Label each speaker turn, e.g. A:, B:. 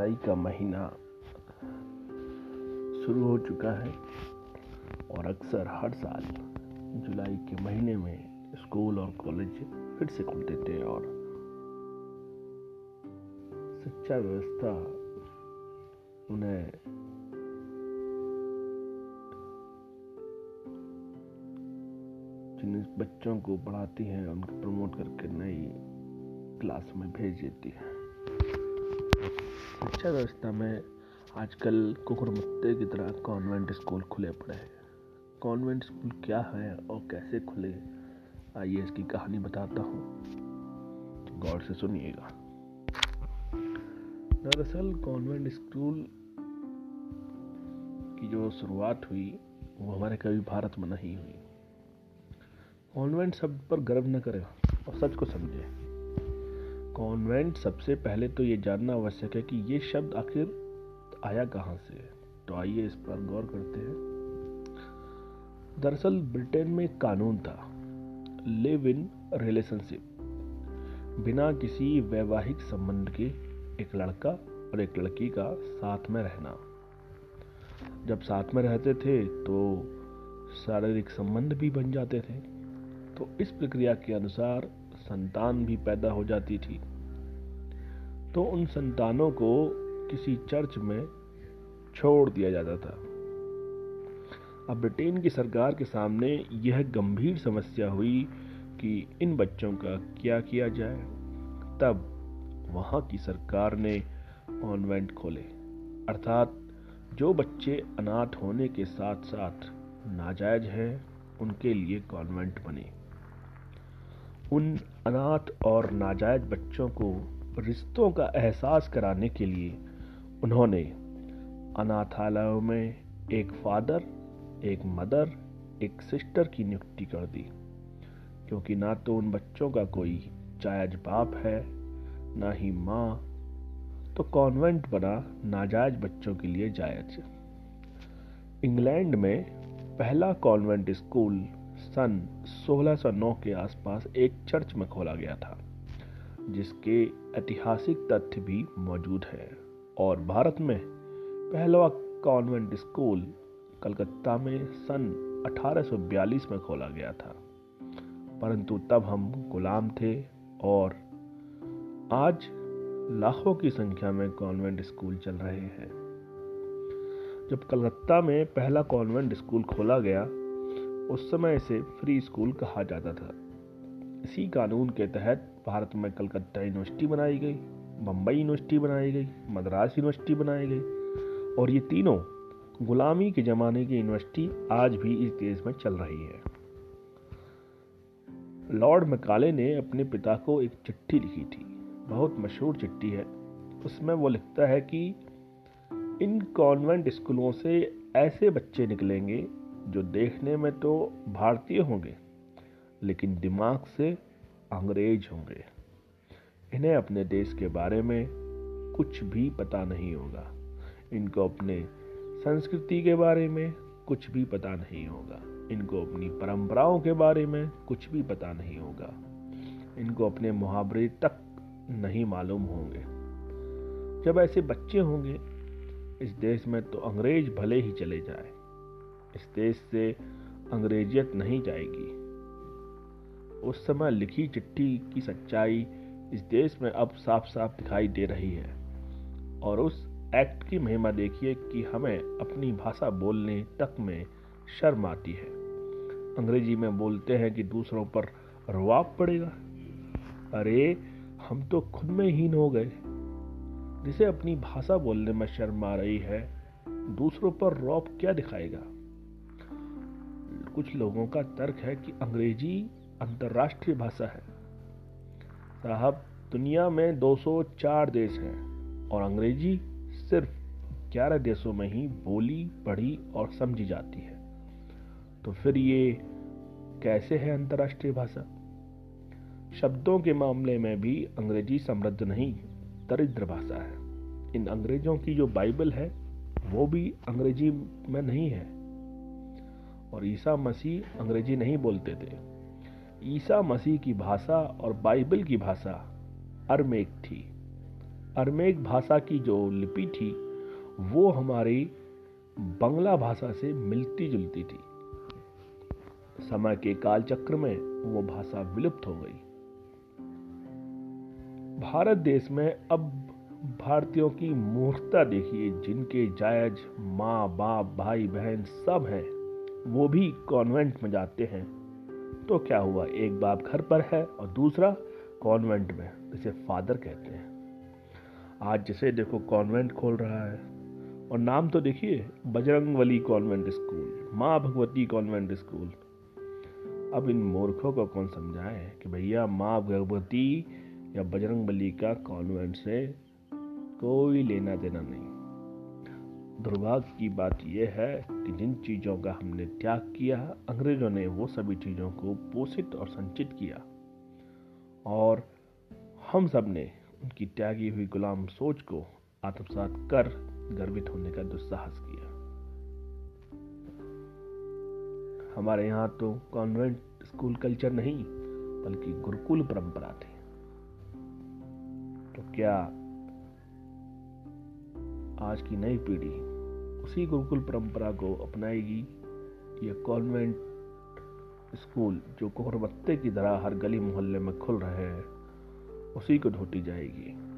A: जुलाई का महीना शुरू हो चुका है और अक्सर हर साल जुलाई के महीने में स्कूल और कॉलेज फिर से खुलते थे और शिक्षा व्यवस्था उन्हें जिन बच्चों को पढ़ाती हैं, उनको प्रमोट करके नई क्लास में भेज देती है। शिक्षा व्यवस्था में आजकल कुकुरमुत्ते की तरह कॉन्वेंट स्कूल खुले पड़े हैं। कॉन्वेंट स्कूल क्या है और कैसे खुले आइए इसकी कहानी बताता हूँ। गौर से सुनिएगा। दरअसल कॉन्वेंट स्कूल की जो शुरुआत हुई, वो हमारे कभी भारत में नहीं हुई। कॉन्वेंट शब्द पर गर्व न करें और सच को समझे। कॉन्वेंट सबसे पहले तो ये जानना आवश्यक है कि ये शब्द आखिर आया कहाँ से है। तो आइए इस पर गौर करते हैं। दरअसल ब्रिटेन में एक कानून था, लिव इन रिलेशनशिप। बिना किसी वैवाहिक संबंध के एक लड़का और एक लड़की का साथ में रहना। जब साथ में रहते थे तो शारीरिक संबंध भी बन जाते थे। तो इस प्रक्रिया के अनुसार संतान भी पैदा हो जाती थी। तो उन संतानों को किसी चर्च में छोड़ दिया जाता था। अब ब्रिटेन की सरकार के सामने यह गंभीर समस्या हुई कि इन बच्चों का क्या किया जाए। तब वहाँ की सरकार ने कॉन्वेंट खोले। अर्थात जो बच्चे अनाथ होने के साथ साथ नाजायज हैं, उनके लिए कॉन्वेंट बने। उन अनाथ और नाजायज बच्चों को रिश्तों का एहसास कराने के लिए उन्होंने अनाथालयों में एक फादर, एक मदर, एक सिस्टर की नियुक्ति कर दी। क्योंकि ना तो उन बच्चों का कोई जायज़ बाप है, ना ही माँ तो कॉन्वेंट बना नाजायज बच्चों के लिए जायज़। इंग्लैंड में पहला कॉन्वेंट स्कूल सन 1609 के आसपास एक चर्च में खोला गया था, जिसके ऐतिहासिक तथ्य भी मौजूद है। और भारत में पहला कॉन्वेंट स्कूल कलकत्ता में सन 1842 में खोला गया था। परंतु तब हम गुलाम थे और आज लाखों की संख्या में कॉन्वेंट स्कूल चल रहे हैं। जब कलकत्ता में पहला कॉन्वेंट स्कूल खोला गया उस समय इसे फ्री स्कूल कहा जाता था। इसी कानून के तहत भारत में कलकत्ता यूनिवर्सिटी बनाई गई बम्बई यूनिवर्सिटी बनाई गई, मद्रास यूनिवर्सिटी बनाई गई और ये तीनों गुलामी के ज़माने की यूनिवर्सिटी आज भी इस देश में चल रही है। लॉर्ड मकाले ने अपने पिता को एक चिट्ठी लिखी थी, बहुत मशहूर चिट्ठी है। उसमें वो लिखता है कि इन कॉन्वेंट स्कूलों से ऐसे बच्चे निकलेंगे जो देखने में तो भारतीय होंगे, लेकिन दिमाग से अंग्रेज़ होंगे। इन्हें अपने देश के बारे में कुछ भी पता नहीं होगा। इनको अपने संस्कृति के बारे में कुछ भी पता नहीं होगा। इनको अपनी परंपराओं के बारे में कुछ भी पता नहीं होगा। इनको अपने मुहावरे तक नहीं मालूम होंगे। जब ऐसे बच्चे होंगे, इस देश में तो अंग्रेज़ भले ही चले जाए। इस देश से अंग्रेजियत नहीं जाएगी। उस समय लिखी चिट्ठी की सच्चाई इस देश में अब साफ़ साफ़ दिखाई दे रही है। और उस एक्ट की महिमा देखिए कि हमें अपनी भाषा बोलने तक में शर्म आती है। अंग्रेज़ी में बोलते हैं कि दूसरों पर रुआब पड़ेगा। अरे, हम तो खुद में हीन हो गए। जिसे अपनी भाषा बोलने में शर्म आ रही है, दूसरों पर रौब क्या दिखाएगा? कुछ लोगों का तर्क है कि अंग्रेज़ी अंतर्राष्ट्रीय भाषा है। साहब, दुनिया में 204 देश हैं और अंग्रेज़ी सिर्फ़ 11 देशों में ही बोली, पढ़ी और समझी जाती है। तो फिर ये कैसे है अंतर्राष्ट्रीय भाषा? शब्दों के मामले में भी अंग्रेज़ी समृद्ध नहीं, दरिद्र भाषा है। इन अंग्रेज़ों की जो बाइबल है, वो भी अंग्रेज़ी में नहीं है। और ईसा मसीह अंग्रेज़ी नहीं बोलते थे। ईसा मसीह की भाषा और बाइबल की भाषा अरमेक थी। अरमेक भाषा की जो लिपि थी, वो हमारी बंगला भाषा से मिलती जुलती थी। समय के काल चक्र में वो भाषा विलुप्त हो गई। भारत देश में अब भारतीयों की मूर्खता देखिए, जिनके जायज़ माँ, बाप, भाई, बहन सब हैं। वो भी कॉन्वेंट में जाते हैं। तो क्या हुआ? एक बाप घर पर है और दूसरा कॉन्वेंट में, जिसे फादर कहते हैं। आज जिसे देखो कॉन्वेंट खोल रहा है। और नाम तो देखिए बजरंग वली कॉन्वेंट स्कूल, माँ भगवती कॉन्वेंट स्कूल। अब इन मूर्खों को कौन समझाए कि भैया माँ भगवती या बजरंग बली का कॉन्वेंट से कोई लेना देना नहीं। दुर्भाग्य की बात यह है कि जिन चीज़ों का हमने त्याग किया अंग्रेज़ों ने वो सभी चीज़ों को पोषित और संचित किया। और हम सबने उनकी त्यागी हुई गुलाम सोच को आत्मसात कर गर्वित होने का दुस्साहस किया। हमारे यहाँ तो कॉन्वेंट स्कूल कल्चर नहीं, बल्कि गुरुकुल परंपरा थी। तो क्या आज की नई पीढ़ी उसी गुरुकुल परंपरा को अपनाएगी यह कॉन्वेंट स्कूल जो कोहरबत्ते की तरह हर गली मोहल्ले में खुल रहे हैं, उसी को ढोटी जाएगी।